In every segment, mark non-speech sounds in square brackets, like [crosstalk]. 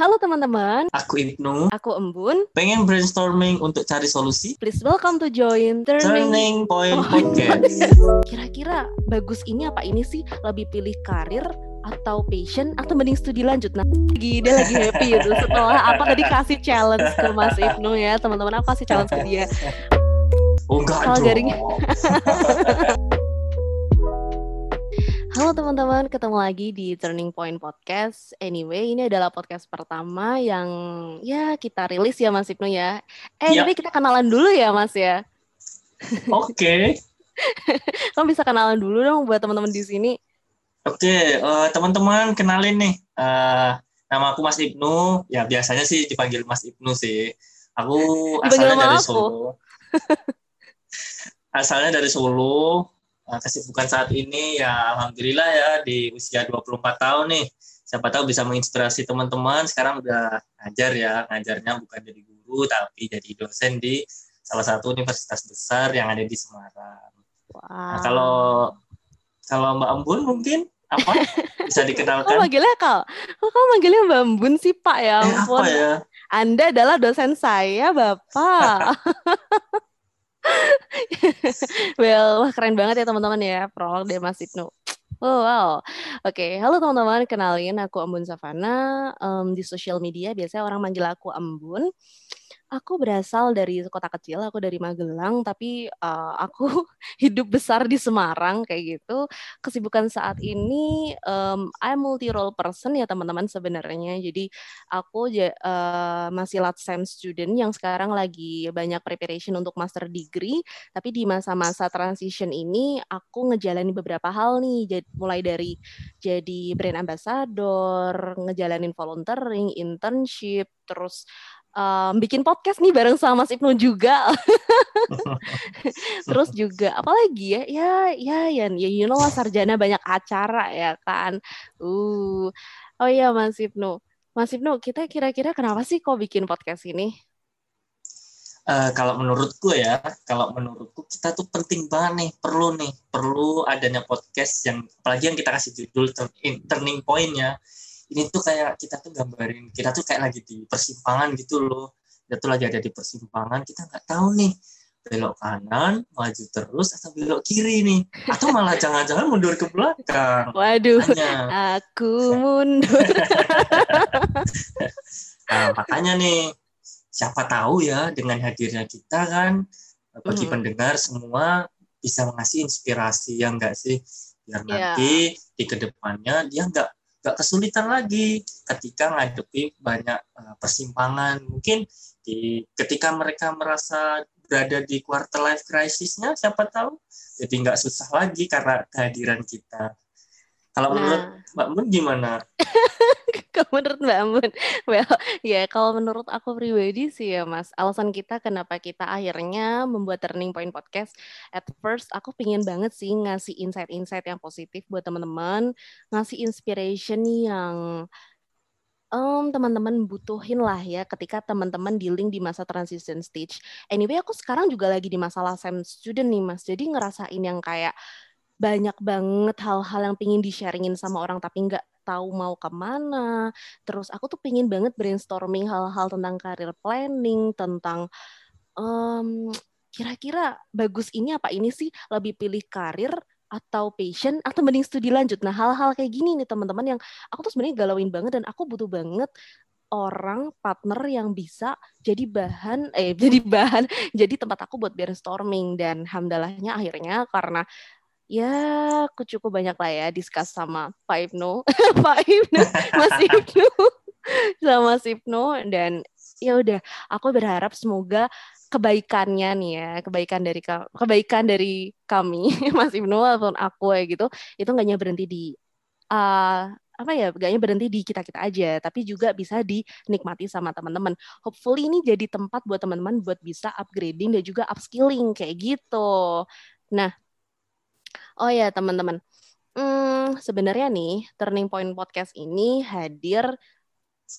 Halo teman-teman, Aku Ibnu, aku Embun. pengen brainstorming untuk cari solusi. Please welcome to join Turning. Turning Point. Podcast. [laughs] Kira-kira bagus ini apa ini sih? Lebih pilih karir atau passion atau mending studi lanjut? Nah, lagi dia lagi happy itu setelah apa tadi kasih challenge ke Mas Ibnu ya teman-teman. Aku kasih challenge ke dia. Oh enggak garing. [laughs] Halo teman-teman, ketemu lagi di Turning Point Podcast. Anyway, ini adalah podcast pertama yang ya kita rilis ya Mas Ibnu ya. Eh, Ya. tapi kita kenalan dulu ya Mas ya. Oke, [laughs] Kamu bisa kenalan dulu dong buat teman-teman di sini. oke eh, teman-teman kenalin nih. Eh, nama aku Mas Ibnu. Ya biasanya sih dipanggil Mas Ibnu sih. Aku asalnya dari aku. Solo. [laughs] asalnya dari Solo. Eh, kesibukan saat ini ya alhamdulillah ya di usia 24 tahun nih. Siapa tahu bisa menginspirasi teman-teman. Sekarang udah ngajar ya. Ngajarnya bukan jadi guru tapi jadi dosen di salah satu universitas besar yang ada di Semarang. Wow. Nah, kalau kalau Mbak Embun mungkin apa bisa Kok dikenalkan? manggilnya Kak? Kok kamu manggilnya Mbak Bun sih Pak ya Eh, ampun. apa ya? Anda adalah dosen saya Bapak. [laughs] [laughs] well, wah keren banget ya teman-teman ya prolog dari Mas Ibnu. Oh, wow. Oke, halo teman-teman, kenalin aku Embun Savana. Em, di sosial media biasanya orang manggil aku Embun. Aku berasal dari kota kecil, aku dari Magelang, tapi eh, aku [laughs] hidup besar di Semarang kayak gitu. Kesibukan saat ini, em, I'm multi role person ya teman-teman sebenarnya. Jadi aku eh, masih last sem student yang sekarang lagi banyak preparation untuk master degree. Tapi di masa-masa transition ini, aku ngejalanin beberapa hal nih, Jad- mulai dari jadi brand ambassador, ngejalanin volunteering, internship, terus em, bikin podcast nih bareng sama Mas Ibnu juga. [laughs] Terus juga apalagi ya? Ya, ya, ya, ya you know lah sarjana banyak acara ya kan. Uh. Oh iya Mas Ibnu. Mas Ibnu, kita kira-kira kenapa sih kok bikin podcast ini? Eh, kalau menurutku ya, kalau menurutku kita tuh penting banget nih, perlu nih, perlu adanya podcast yang apalagi yang kita kasih judul turn- in- turning point ya. Ini tuh kayak kita tuh gambarin, kita tuh kayak lagi di persimpangan gitu loh. Kita tuh lagi ada di persimpangan, kita nggak tahu nih belok kanan, maju terus atau belok kiri nih, atau malah [laughs] jangan-jangan mundur ke belakang. Waduh, Makanya, aku mundur. [laughs] Nah, makanya nih, siapa tahu ya dengan hadirnya kita kan bagi Mhm. pendengar semua bisa mengasih inspirasi yang enggak sih biar Iya. nanti di ke depannya dia enggak enggak kesulitan lagi ketika ngadepi banyak eh, persimpangan. Mungkin di ketika mereka merasa berada di quarter life crisisnya siapa tahu jadi nggak susah lagi karena kehadiran kita kalau menurut Nah, Mbak Mun gimana? [laughs] kalau menurut Mbak Ambon, well, ya kalau menurut aku pribadi sih ya Mas, alasan kita kenapa kita akhirnya membuat Turning Point Podcast, at first aku pingin banget sih ngasih insight-insight yang positif buat teman-teman, ngasih inspiration yang em, teman-teman butuhin lah ya ketika teman-teman dealing di masa transition stage. Anyway, aku sekarang juga lagi di masalah SEM student nih Mas, jadi ngerasain yang kayak banyak banget hal-hal yang pingin di-sharingin sama orang tapi nggak tahu mau ke mana. Terus aku tuh pingin banget brainstorming hal-hal tentang career planning, tentang em, kira-kira bagus ini apa ini sih? Lebih pilih karir atau passion atau mending studi lanjut. Nah, hal-hal kayak gini nih teman-teman yang aku tuh sebenarnya galauin banget dan aku butuh banget orang partner yang bisa jadi bahan eh [laughs] jadi bahan jadi tempat aku buat brainstorming dan hamdalahnya akhirnya karena ya aku cukup banyak lah ya discuss sama Pak Ibnu. [laughs] Pak Ibnu Mas [laughs] Ibnu. Sama Mas Ibnu dan ya udah aku berharap semoga kebaikannya nih ya kebaikan dari ka- kebaikan dari kami [laughs] Mas Ibnu ataupun aku ya gitu itu nggak hanya berhenti di uh, apa ya gak hanya berhenti di kita kita aja tapi juga bisa dinikmati sama teman-teman. Hopefully ini jadi tempat buat teman-teman buat bisa upgrading dan juga upskilling kayak gitu. Nah Oh ya teman-teman, Hmm, sebenarnya nih Turning Point Podcast ini hadir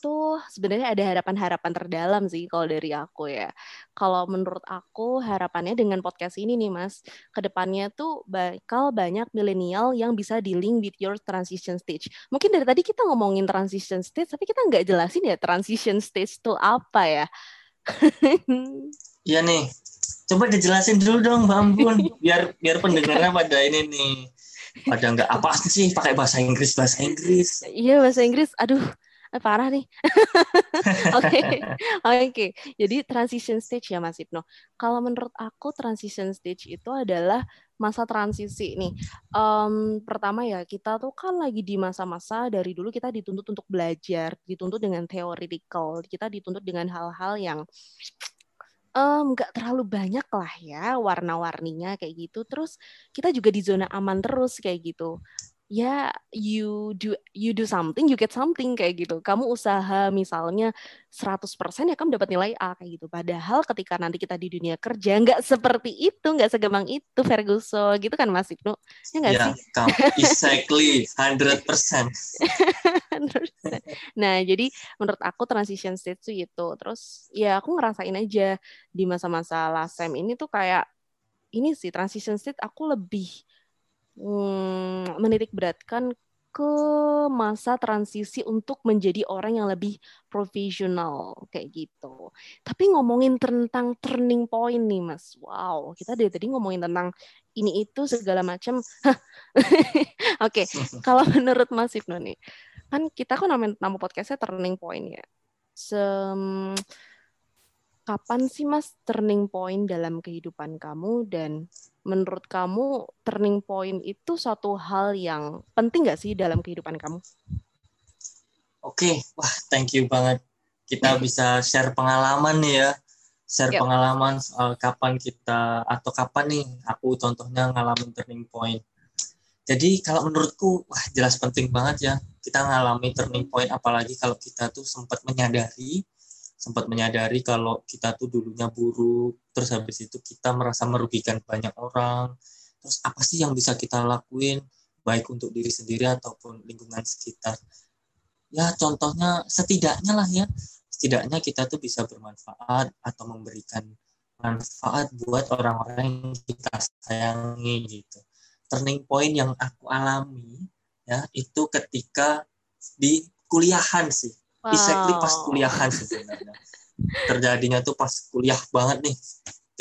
tuh sebenarnya ada harapan-harapan terdalam sih kalau dari aku ya. Kalau menurut aku harapannya dengan podcast ini nih Mas, ke depannya tuh bakal banyak milenial yang bisa dealing with your transition stage. Mungkin dari tadi kita ngomongin transition stage, tapi kita nggak jelasin ya transition stage itu apa ya. [laughs] Iya nih, coba dijelasin dulu dong Mbak Ambun, biar biar pendengarnya pada ini nih pada nggak apa sih pakai bahasa Inggris bahasa Inggris. Iya bahasa Inggris, aduh eh, parah nih. [laughs] Oke, oke. Okay. Jadi transition stage ya Mas Ibnu. Kalau menurut aku transition stage itu adalah masa transisi nih. Um, pertama ya kita tuh kan lagi di masa-masa dari dulu kita dituntut untuk belajar, dituntut dengan theoretical, kita dituntut dengan hal-hal yang nggak um, terlalu banyak lah ya warna-warninya kayak gitu. Terus kita juga di zona aman terus kayak gitu. Ya you do you do something you get something kayak gitu. Kamu usaha misalnya 100% ya kamu dapat nilai A kayak gitu. Padahal ketika nanti kita di dunia kerja nggak seperti itu nggak segampang itu Ferguson. Gitu kan Mas Ibnu? Ya nggak yeah, sih? Exactly 100% [laughs] [laughs] nah jadi menurut aku transition stage itu itu terus ya aku ngerasain aja di masa-masa lasem ini tuh kayak ini sih transition state aku lebih hmm, menitik beratkan ke masa transisi untuk menjadi orang yang lebih profesional kayak gitu. Tapi ngomongin tentang turning point nih Mas. Wow, kita dari tadi ngomongin tentang ini itu segala macam. [laughs] [laughs] Oke, okay. kalau menurut Mas Ibnu nih, kan kita kan nama, nama podcastnya turning point ya. Sem kapan sih Mas turning point dalam kehidupan kamu dan menurut kamu turning point itu suatu hal yang penting nggak sih dalam kehidupan kamu? Oke, okay. wah thank you banget. Kita [laughs] bisa share pengalaman nih ya, share yep. pengalaman soal kapan kita atau kapan nih aku contohnya ngalamin turning point. Jadi kalau menurutku wah jelas penting banget ya kita ngalami turning point apalagi kalau kita tuh sempat menyadari sempat menyadari kalau kita tuh dulunya buruk, terus habis itu kita merasa merugikan banyak orang. Terus apa sih yang bisa kita lakuin baik untuk diri sendiri ataupun lingkungan sekitar? Ya contohnya setidaknya lah ya, setidaknya kita tuh bisa bermanfaat atau memberikan manfaat buat orang-orang yang kita sayangi gitu. Turning point yang aku alami ya itu ketika di kuliahan sih. Wow. exactly pas kuliahan sebenarnya. Terjadinya tuh pas kuliah banget nih.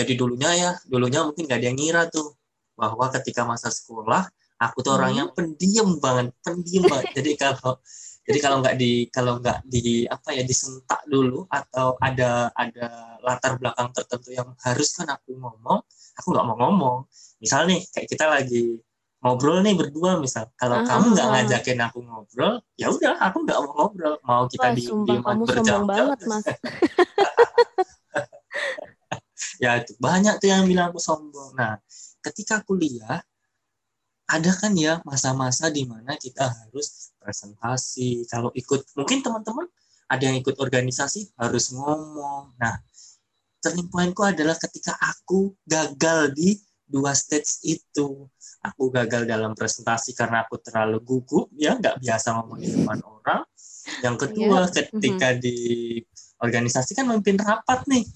Jadi dulunya ya dulunya mungkin gak ada yang ngira tuh bahwa ketika masa sekolah aku tuh orangnya hmm. pendiam banget pendiam banget. [laughs] Jadi kalau jadi kalau nggak di kalau nggak di apa ya disentak dulu atau ada ada latar belakang tertentu yang harus kan aku ngomong aku nggak mau ngomong. Misal nih kayak kita lagi ngobrol nih berdua misal. Kalau uh kamu nggak ngajakin aku ngobrol ya udah aku nggak mau ngobrol. Mau kita Wah, di di kamu sombong banget mas. [laughs] Ya itu banyak tuh yang bilang aku sombong. Nah ketika kuliah ada kan ya masa-masa di mana kita harus presentasi. Kalau ikut mungkin teman-teman ada yang ikut organisasi harus ngomong. Nah turning pointku adalah ketika aku gagal di dua stage itu aku gagal dalam presentasi karena aku terlalu gugup ya nggak biasa ngomong di depan orang. Yang kedua yeah. ketika mm -hmm. di organisasi kan memimpin rapat nih. [laughs]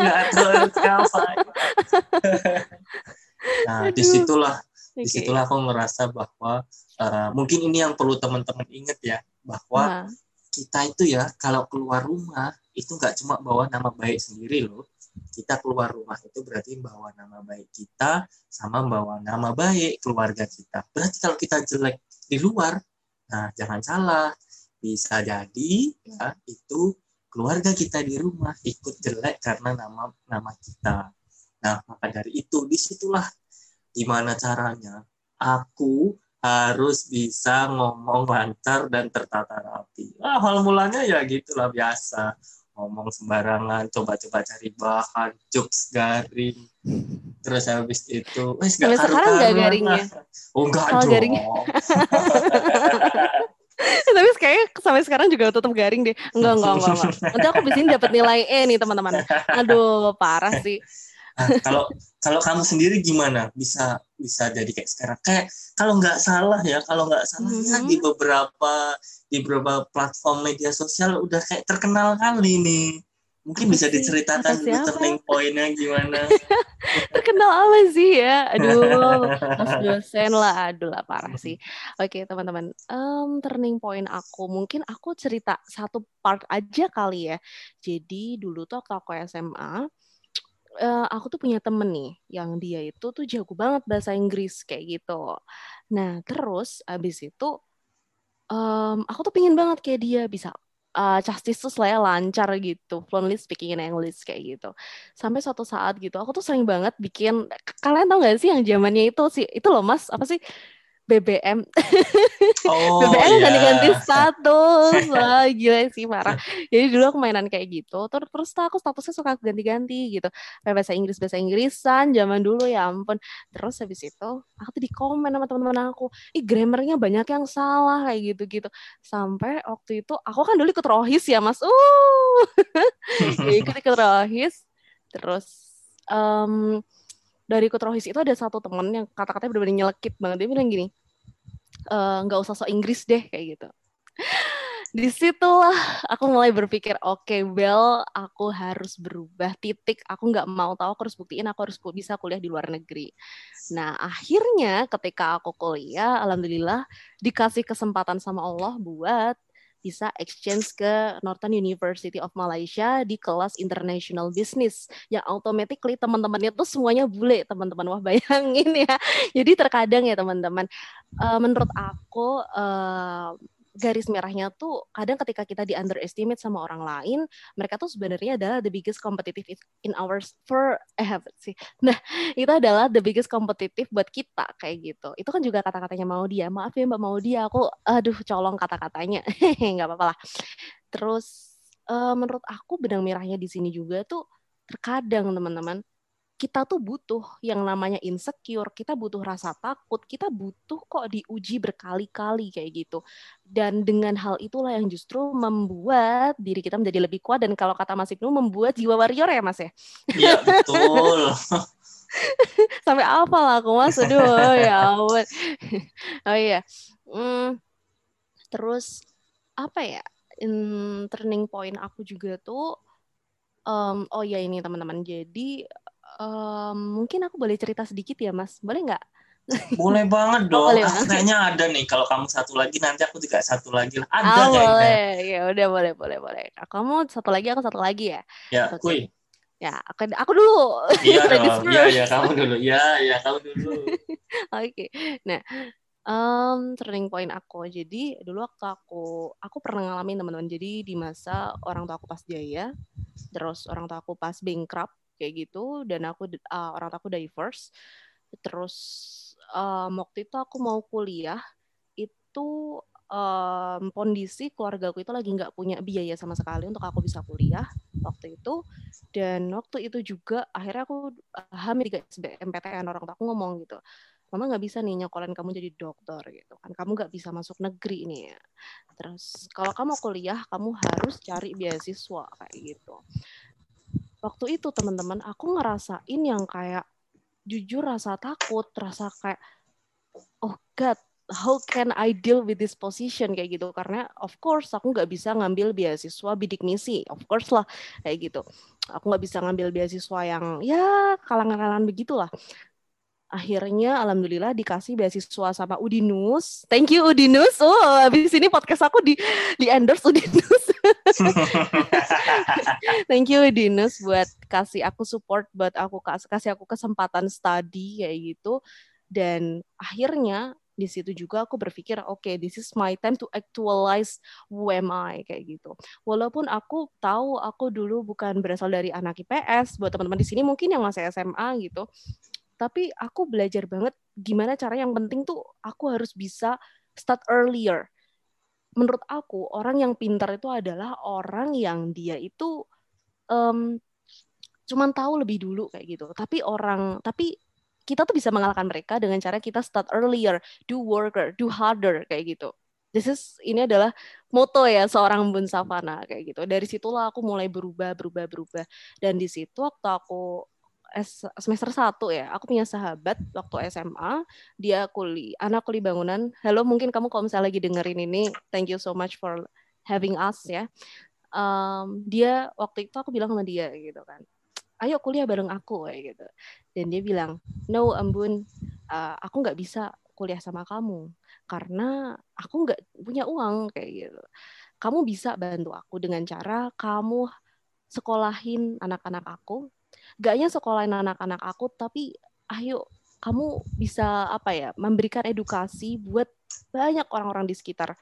Nggak terlalu nah di situlah di situlah aku ngerasa bahwa uh, mungkin ini yang perlu teman-teman ingat ya bahwa nah. kita itu ya kalau keluar rumah itu nggak cuma bawa nama baik sendiri loh kita keluar rumah itu berarti bawa nama baik kita sama bawa nama baik keluarga kita. Berarti kalau kita jelek di luar, nah jangan salah, bisa jadi ya itu keluarga kita di rumah ikut jelek karena nama nama kita. Nah maka dari itu di situlah gimana caranya aku harus bisa ngomong lancar dan tertata rapi. Ah, hal mulanya ya gitulah biasa ngomong sembarangan coba-coba cari bahan jokes garing. Terus habis itu wes gak sekarang nggak garingnya? Oh enggak dong. garingnya. [laughs] tapi kayaknya sampai sekarang juga tetap garing deh. Enggak enggak enggak, enggak. nanti aku bisa dapat nilai E nih teman-teman. Aduh parah sih Nah, kalau kalau kamu sendiri gimana bisa bisa jadi kayak sekarang? Kayak kalau nggak salah ya, kalau nggak salah mm -hmm. ya di beberapa di beberapa platform media sosial udah kayak terkenal kali nih. Mungkin bisa diceritakan dulu turning pointnya gimana? [laughs] Terkenal apa sih ya? Aduh, mas dosen lah, aduh lah parah sih. Oke teman-teman, um, turning point aku mungkin aku cerita satu part aja kali ya. Jadi dulu tuh waktu aku SMA, uh, aku tuh punya temen nih, yang dia itu tuh jago banget bahasa Inggris kayak gitu. Nah terus abis itu um, aku tuh pingin banget kayak dia bisa uh, justice tuh saya lancar gitu, fluently speaking in English kayak gitu. Sampai suatu saat gitu, aku tuh sering banget bikin, kalian tau gak sih yang zamannya itu sih, itu loh mas, apa sih, BBM. Oh, BBM yeah. ganti-ganti status. Wah, gila sih parah. Jadi dulu aku mainan kayak gitu. Terus terus aku statusnya suka ganti-ganti gitu. Bahasa Inggris bahasa Inggrisan zaman dulu ya ampun. Terus habis itu aku tuh di komen sama teman-teman aku, "Ih, grammarnya banyak yang salah kayak gitu-gitu." Sampai waktu itu aku kan dulu ikut rohis ya, Mas. Uh. [laughs] ikut ikut rohis. Terus um, dari ikut rohis itu ada satu temen yang kata-katanya benar-benar nyelekit banget. Dia bilang gini Eh, nggak uh, usah sok Inggris deh kayak gitu. [laughs] Di situlah aku mulai berpikir oke okay, well aku harus berubah titik. Aku nggak mau tahu aku harus buktiin aku harus bisa kuliah di luar negeri. Nah akhirnya ketika aku kuliah alhamdulillah dikasih kesempatan sama Allah buat bisa exchange ke Northern University of Malaysia di kelas International Business yang automatically teman-temannya tuh semuanya bule teman-teman. Wah bayangin ya. Jadi terkadang ya teman-teman uh, menurut aku uh, garis merahnya tuh kadang ketika kita di underestimate sama orang lain, mereka tuh sebenarnya adalah the biggest competitive in our for eh sih. [laughs] Nah, itu adalah the biggest competitive buat kita kayak gitu. Itu kan juga kata-katanya mau dia. Maaf ya Mbak mau dia, aku aduh colong kata-katanya. [laughs] nggak apa-apa lah. Terus uh, menurut aku benang merahnya di sini juga tuh terkadang teman-teman kita tuh butuh yang namanya insecure, kita butuh rasa takut, kita butuh kok diuji berkali-kali kayak gitu. Dan dengan hal itulah yang justru membuat diri kita menjadi lebih kuat dan kalau kata Mas Ibnu membuat jiwa warrior ya Mas ya. Iya betul. [laughs] Sampai apa lah aku Mas, aduh ya ampun. oh iya. Hmm, terus apa ya? In, turning point aku juga tuh um, oh ya ini teman-teman. Jadi um, mungkin aku boleh cerita sedikit ya Mas, boleh nggak? Boleh banget dong. Oh, boleh ah, kayaknya ada nih. Kalau kamu satu lagi, nanti aku juga satu lagi. Ada oh, kayaknya. Boleh. Ya udah boleh, boleh, boleh. Kamu satu lagi, aku satu lagi ya. Ya, okay. kui. Ya, aku, aku dulu. Iya [laughs] dong. Iya, iya, kamu dulu. Iya, iya, kamu dulu. [laughs] Oke. okay. Nah, um, turning point aku. Jadi dulu waktu aku aku pernah ngalamin teman-teman. Jadi di masa orang tua aku pas jaya, terus orang tua aku pas bankrupt, kayak gitu dan aku uh, orang aku diverse. Terus um, waktu itu aku mau kuliah itu um, kondisi keluarga aku itu lagi nggak punya biaya sama sekali untuk aku bisa kuliah waktu itu. Dan waktu itu juga akhirnya aku hamil di SBMPTN orang tua aku ngomong gitu mama nggak bisa nih nyokolin kamu jadi dokter gitu kan. Kamu nggak bisa masuk negeri nih ya. Terus kalau kamu kuliah kamu harus cari beasiswa kayak gitu waktu itu teman-teman aku ngerasain yang kayak jujur rasa takut, rasa kayak oh god, how can I deal with this position? Kayak gitu. Karena of course aku nggak bisa ngambil beasiswa bidik misi, of course lah kayak gitu. Aku nggak bisa ngambil beasiswa yang ya kalangan-kalangan begitulah akhirnya alhamdulillah dikasih beasiswa sama Udinus. Thank you Udinus. Oh, habis ini podcast aku di di endorse Udinus. [laughs] Thank you Udinus buat kasih aku support buat aku kasih aku kesempatan study kayak gitu dan akhirnya di situ juga aku berpikir oke okay, this is my time to actualize who am I kayak gitu. Walaupun aku tahu aku dulu bukan berasal dari anak IPS, buat teman-teman di sini mungkin yang masih SMA gitu tapi aku belajar banget gimana cara yang penting tuh aku harus bisa start earlier. Menurut aku orang yang pintar itu adalah orang yang dia itu um, cuman tahu lebih dulu kayak gitu. Tapi orang tapi kita tuh bisa mengalahkan mereka dengan cara kita start earlier, do worker, do harder kayak gitu. This is ini adalah moto ya seorang Bun Savana kayak gitu. Dari situlah aku mulai berubah, berubah, berubah. Dan di situ waktu aku semester satu ya, aku punya sahabat waktu SMA, dia kuli, anak kuli bangunan. Halo, mungkin kamu kalau misalnya lagi dengerin ini, thank you so much for having us ya. Um, dia waktu itu aku bilang sama dia gitu kan, ayo kuliah bareng aku kayak gitu. Dan dia bilang, no Ambun, uh, aku nggak bisa kuliah sama kamu karena aku nggak punya uang kayak gitu. Kamu bisa bantu aku dengan cara kamu sekolahin anak-anak aku gak hanya sekolahin anak-anak aku tapi ayo kamu bisa apa ya memberikan edukasi buat banyak orang-orang di sekitar.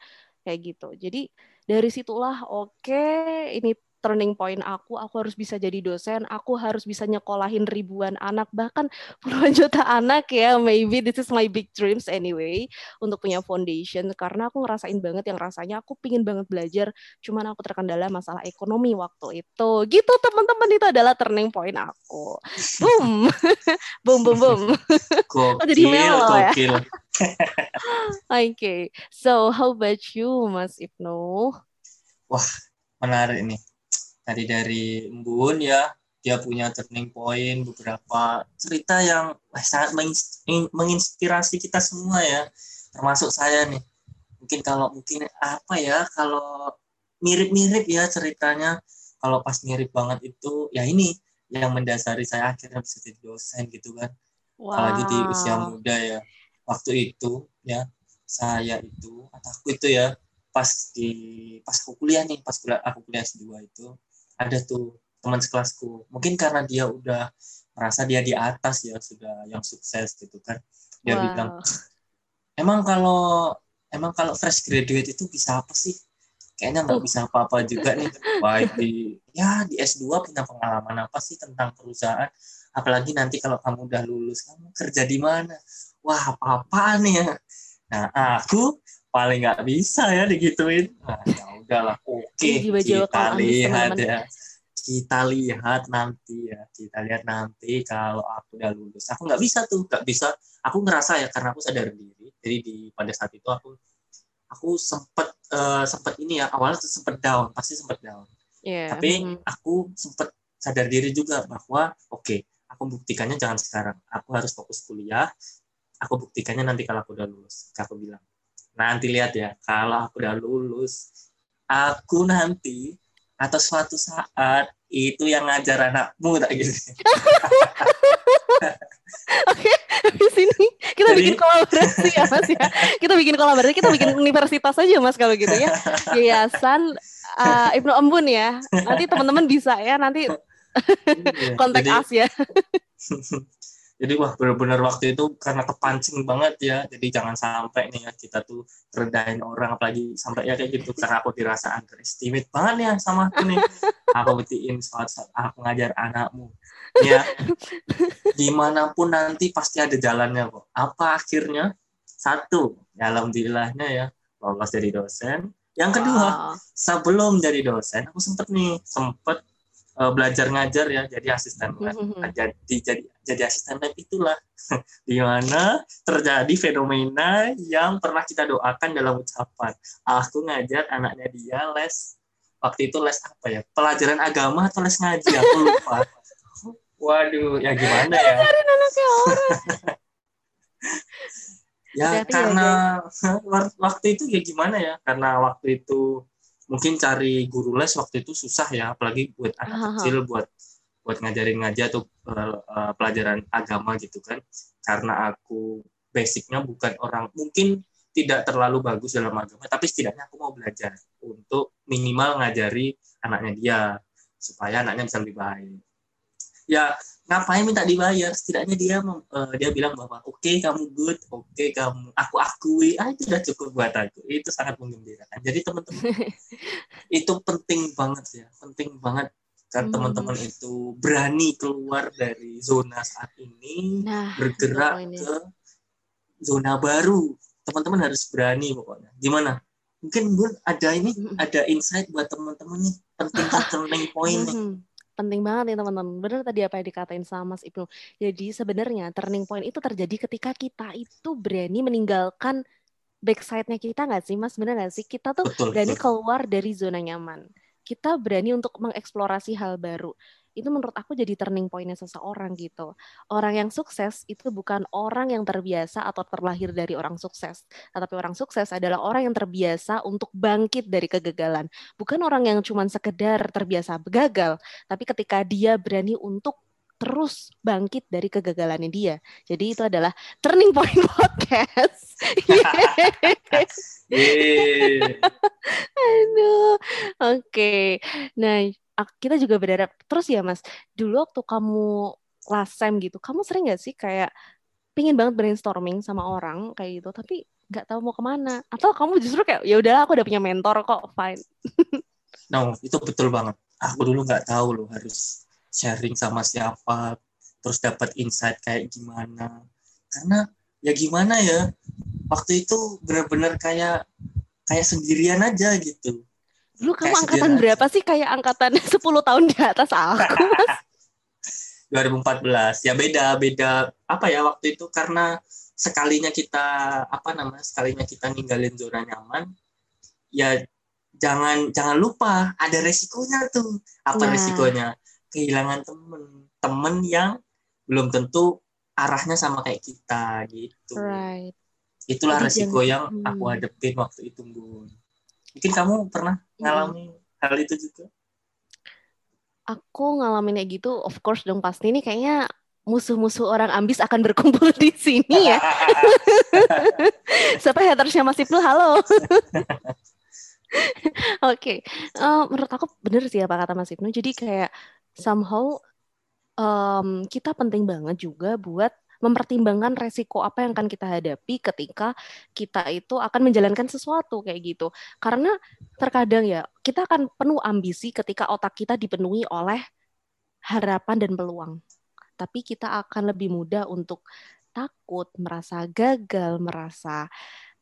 Kayak gitu. Jadi dari situlah oke okay, ini turning point aku, aku harus bisa jadi dosen, aku harus bisa nyekolahin ribuan anak, bahkan [laughs] puluhan juta anak ya, maybe this is my big dreams anyway, untuk punya foundation, karena aku ngerasain banget yang rasanya aku pingin banget belajar, cuman aku terkendala masalah ekonomi waktu itu. Gitu teman-teman, itu adalah turning point aku. [laughs] [laughs] Boom! boom, boom, boom. Gokil, oh, jadi melo ya. Oke, okay. so how about you, Mas Ibnu? Wah, menarik nih tadi dari Mbun ya dia punya turning point beberapa cerita yang sangat menginspirasi kita semua ya. Termasuk saya nih. Mungkin kalau mungkin apa ya kalau mirip-mirip ya ceritanya. Kalau pas mirip banget itu ya ini yang mendasari saya akhirnya bisa jadi dosen gitu kan. Wow. apalagi di usia muda ya. Waktu itu ya saya itu atau aku itu ya pas di pas aku kuliah nih pas kuliah aku kuliah S2 itu ada tuh teman sekelasku. Mungkin karena dia udah merasa dia di atas ya sudah yang sukses gitu kan. Dia wow. bilang emang kalau emang kalau fresh graduate itu bisa apa sih? Kayaknya nggak bisa apa-apa juga nih [laughs] baik di ya di S2 punya pengalaman apa sih tentang perusahaan? Apalagi nanti kalau kamu udah lulus kamu kerja di mana? Wah apa-apa nih ya? Nah aku paling nggak bisa ya digituin. Nah, ya udahlah oke okay, kita lihat ya. Kita lihat nanti ya kita lihat nanti kalau aku udah lulus. Aku nggak bisa tuh nggak bisa. Aku ngerasa ya karena aku sadar diri. Jadi di pada saat itu aku aku sempet uh, sempet ini ya awalnya tuh sempet down pasti sempet down. Yeah. tapi aku sempet sadar diri juga bahwa oke okay, aku buktikannya jangan sekarang. Aku harus fokus kuliah aku buktikannya nanti kalau aku udah lulus aku bilang nanti lihat ya kalau aku udah lulus aku nanti atau suatu saat itu yang ngajar anakmu tak gitu. [laughs] Oke, di sini kita Jadi, bikin kolaborasi ya Mas ya. Kita bikin kolaborasi, kita bikin universitas aja Mas kalau gitu ya. Yayasan uh, Ibnu Embun ya. Nanti teman-teman bisa ya nanti iya, [laughs] kontak as ya. [laughs] jadi wah benar-benar waktu itu karena kepancing banget ya. Jadi jangan sampai nih ya kita tuh rendahin orang apalagi sampai ya kayak gitu karena aku dirasa underestimate banget ya sama aku nih. [laughs] Aku buktiin saat, saat aku ngajar anakmu. Ya di mana pun nanti pasti ada jalannya kok. Apa akhirnya? Satu ya alhamdulillahnya ya lolos jadi dosen. Yang kedua wow. sebelum jadi dosen aku sempet nih sempet uh, belajar ngajar ya jadi asisten lab. Mm-hmm. jadi jadi jadi asisten lab itulah. [laughs] Di mana terjadi fenomena yang pernah kita doakan dalam ucapan. Aku ngajar anaknya dia les waktu itu les apa ya? Pelajaran agama atau les ngaji? Aku lupa. [laughs] Waduh ya gimana ya? Ya karena [laughs] waktu itu ya gimana ya? Karena waktu itu mungkin cari guru les waktu itu susah ya apalagi buat anak uh-huh. kecil buat buat ngajarin ngajar atau uh, uh, pelajaran agama gitu kan karena aku basicnya bukan orang mungkin tidak terlalu bagus dalam agama tapi setidaknya aku mau belajar untuk minimal ngajari anaknya dia supaya anaknya bisa lebih baik ya ngapain minta dibayar? Setidaknya dia uh, dia bilang bahwa oke okay, kamu good oke okay, kamu aku akui. Ah itu udah cukup buat aku. Itu sangat menggembirakan. Jadi teman-teman [laughs] itu penting banget ya. Penting banget kan teman-teman itu berani keluar dari zona saat ini nah, bergerak ini. ke zona baru. Teman-teman harus berani pokoknya. Gimana? Mungkin bun ada ini ada insight buat teman-teman nih. Penting [laughs] turning point nih penting banget ya teman-teman. Benar tadi apa yang dikatain sama Mas Ibnu. Jadi sebenarnya turning point itu terjadi ketika kita itu berani meninggalkan backside-nya kita nggak sih Mas? Benar nggak sih? Kita tuh betul, berani betul. keluar dari zona nyaman. Kita berani untuk mengeksplorasi hal baru. Itu menurut aku jadi turning pointnya seseorang gitu. Orang yang sukses itu bukan orang yang terbiasa atau terlahir dari orang sukses, tetapi orang sukses adalah orang yang terbiasa untuk bangkit dari kegagalan. Bukan orang yang cuma sekedar terbiasa gagal, tapi ketika dia berani untuk terus bangkit dari kegagalannya dia. Jadi itu adalah turning point [laughs] podcast. [laughs] [laughs] Aduh. Oke. Okay. Nah, kita juga berharap terus ya Mas. Dulu waktu kamu last time gitu, kamu sering nggak sih kayak pingin banget brainstorming sama orang kayak gitu, tapi nggak tahu mau ke mana? Atau kamu justru kayak ya udah aku udah punya mentor kok, fine. [laughs] no, itu betul banget. Aku dulu nggak tahu loh harus sharing sama siapa, terus dapat insight kayak gimana. Karena ya gimana ya, waktu itu benar-benar kayak kayak sendirian aja gitu. Dulu kamu kayak angkatan berapa sih? Kayak angkatan [laughs] 10 tahun di atas aku, [laughs] Mas. 2014. Ya beda, beda apa ya waktu itu karena sekalinya kita apa namanya? Sekalinya kita ninggalin zona nyaman, ya jangan jangan lupa ada resikonya tuh. Apa nah. resikonya? kehilangan temen temen yang belum tentu arahnya sama kayak kita gitu right. itulah Jadi resiko yang, yang aku hmm. hadepin waktu itu bun mungkin kamu pernah ngalami hmm. hal itu juga aku ngalamin kayak gitu of course dong pasti ini kayaknya musuh-musuh orang ambis akan berkumpul di sini ya. [laughs] Siapa hatersnya Mas Ibnu? Halo. [laughs] Oke, okay. uh, menurut aku bener sih apa kata Mas Ibnu. Jadi kayak somehow um, kita penting banget juga buat mempertimbangkan resiko apa yang akan kita hadapi ketika kita itu akan menjalankan sesuatu kayak gitu. Karena terkadang ya kita akan penuh ambisi ketika otak kita dipenuhi oleh harapan dan peluang. Tapi kita akan lebih mudah untuk takut, merasa gagal, merasa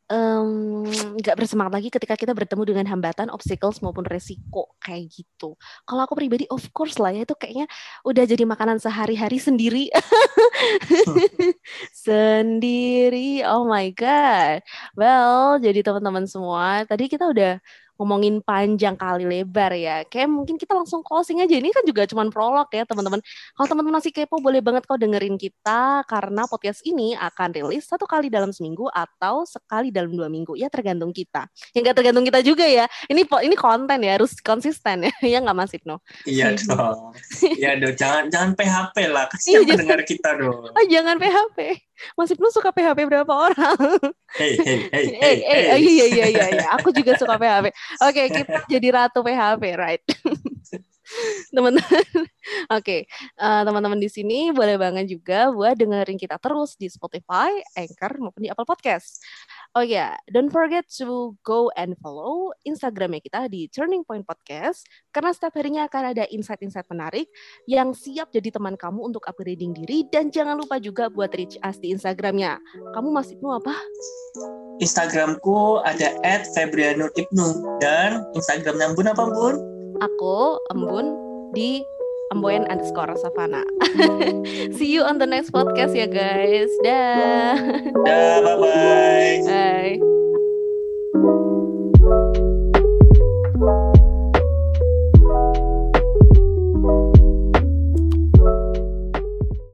nggak um, bersemangat lagi ketika kita bertemu dengan hambatan, obstacles maupun resiko kayak gitu. Kalau aku pribadi, of course lah ya itu kayaknya udah jadi makanan sehari-hari sendiri, [laughs] sendiri. Oh my god. Well, jadi teman-teman semua, tadi kita udah ngomongin panjang kali lebar ya. Kayak mungkin kita langsung closing aja. Ini kan juga cuma prolog ya teman-teman. Kalau teman-teman masih kepo boleh banget kau dengerin kita karena podcast ini akan rilis satu kali dalam seminggu atau sekali dalam dua minggu. Ya tergantung kita. Yang gak tergantung kita juga ya. Ini ini konten ya harus konsisten ya. [laughs] ya nggak Mas Ibnu? Iya [laughs] dong. Iya dong. Jangan jangan PHP lah. Kasihan iya, pendengar kita dong. Oh, jangan PHP. Mas Ibnu suka PHP berapa orang? Hey, hey, hey, [laughs] hey, hey, hey. Iya, iya, iya, iya. Aku juga suka PHP. Oke, okay, kita [laughs] jadi ratu PHP, right? [laughs] teman-teman. [laughs] Oke, okay. uh, teman-teman di sini boleh banget juga buat dengerin kita terus di Spotify, Anchor maupun di Apple Podcast. Oh ya, yeah. don't forget to go and follow Instagramnya kita di Turning Point Podcast karena setiap harinya akan ada insight-insight menarik yang siap jadi teman kamu untuk upgrading diri dan jangan lupa juga buat reach us di Instagramnya. Kamu masih mau apa? Instagramku ada @febrianuribnu dan Instagramnya Bun apa Bun? aku Embun di Emboyan underscore Savana. [laughs] See you on the next podcast ya guys. Dah. Dah, bye-bye. Bye. -bye. bye.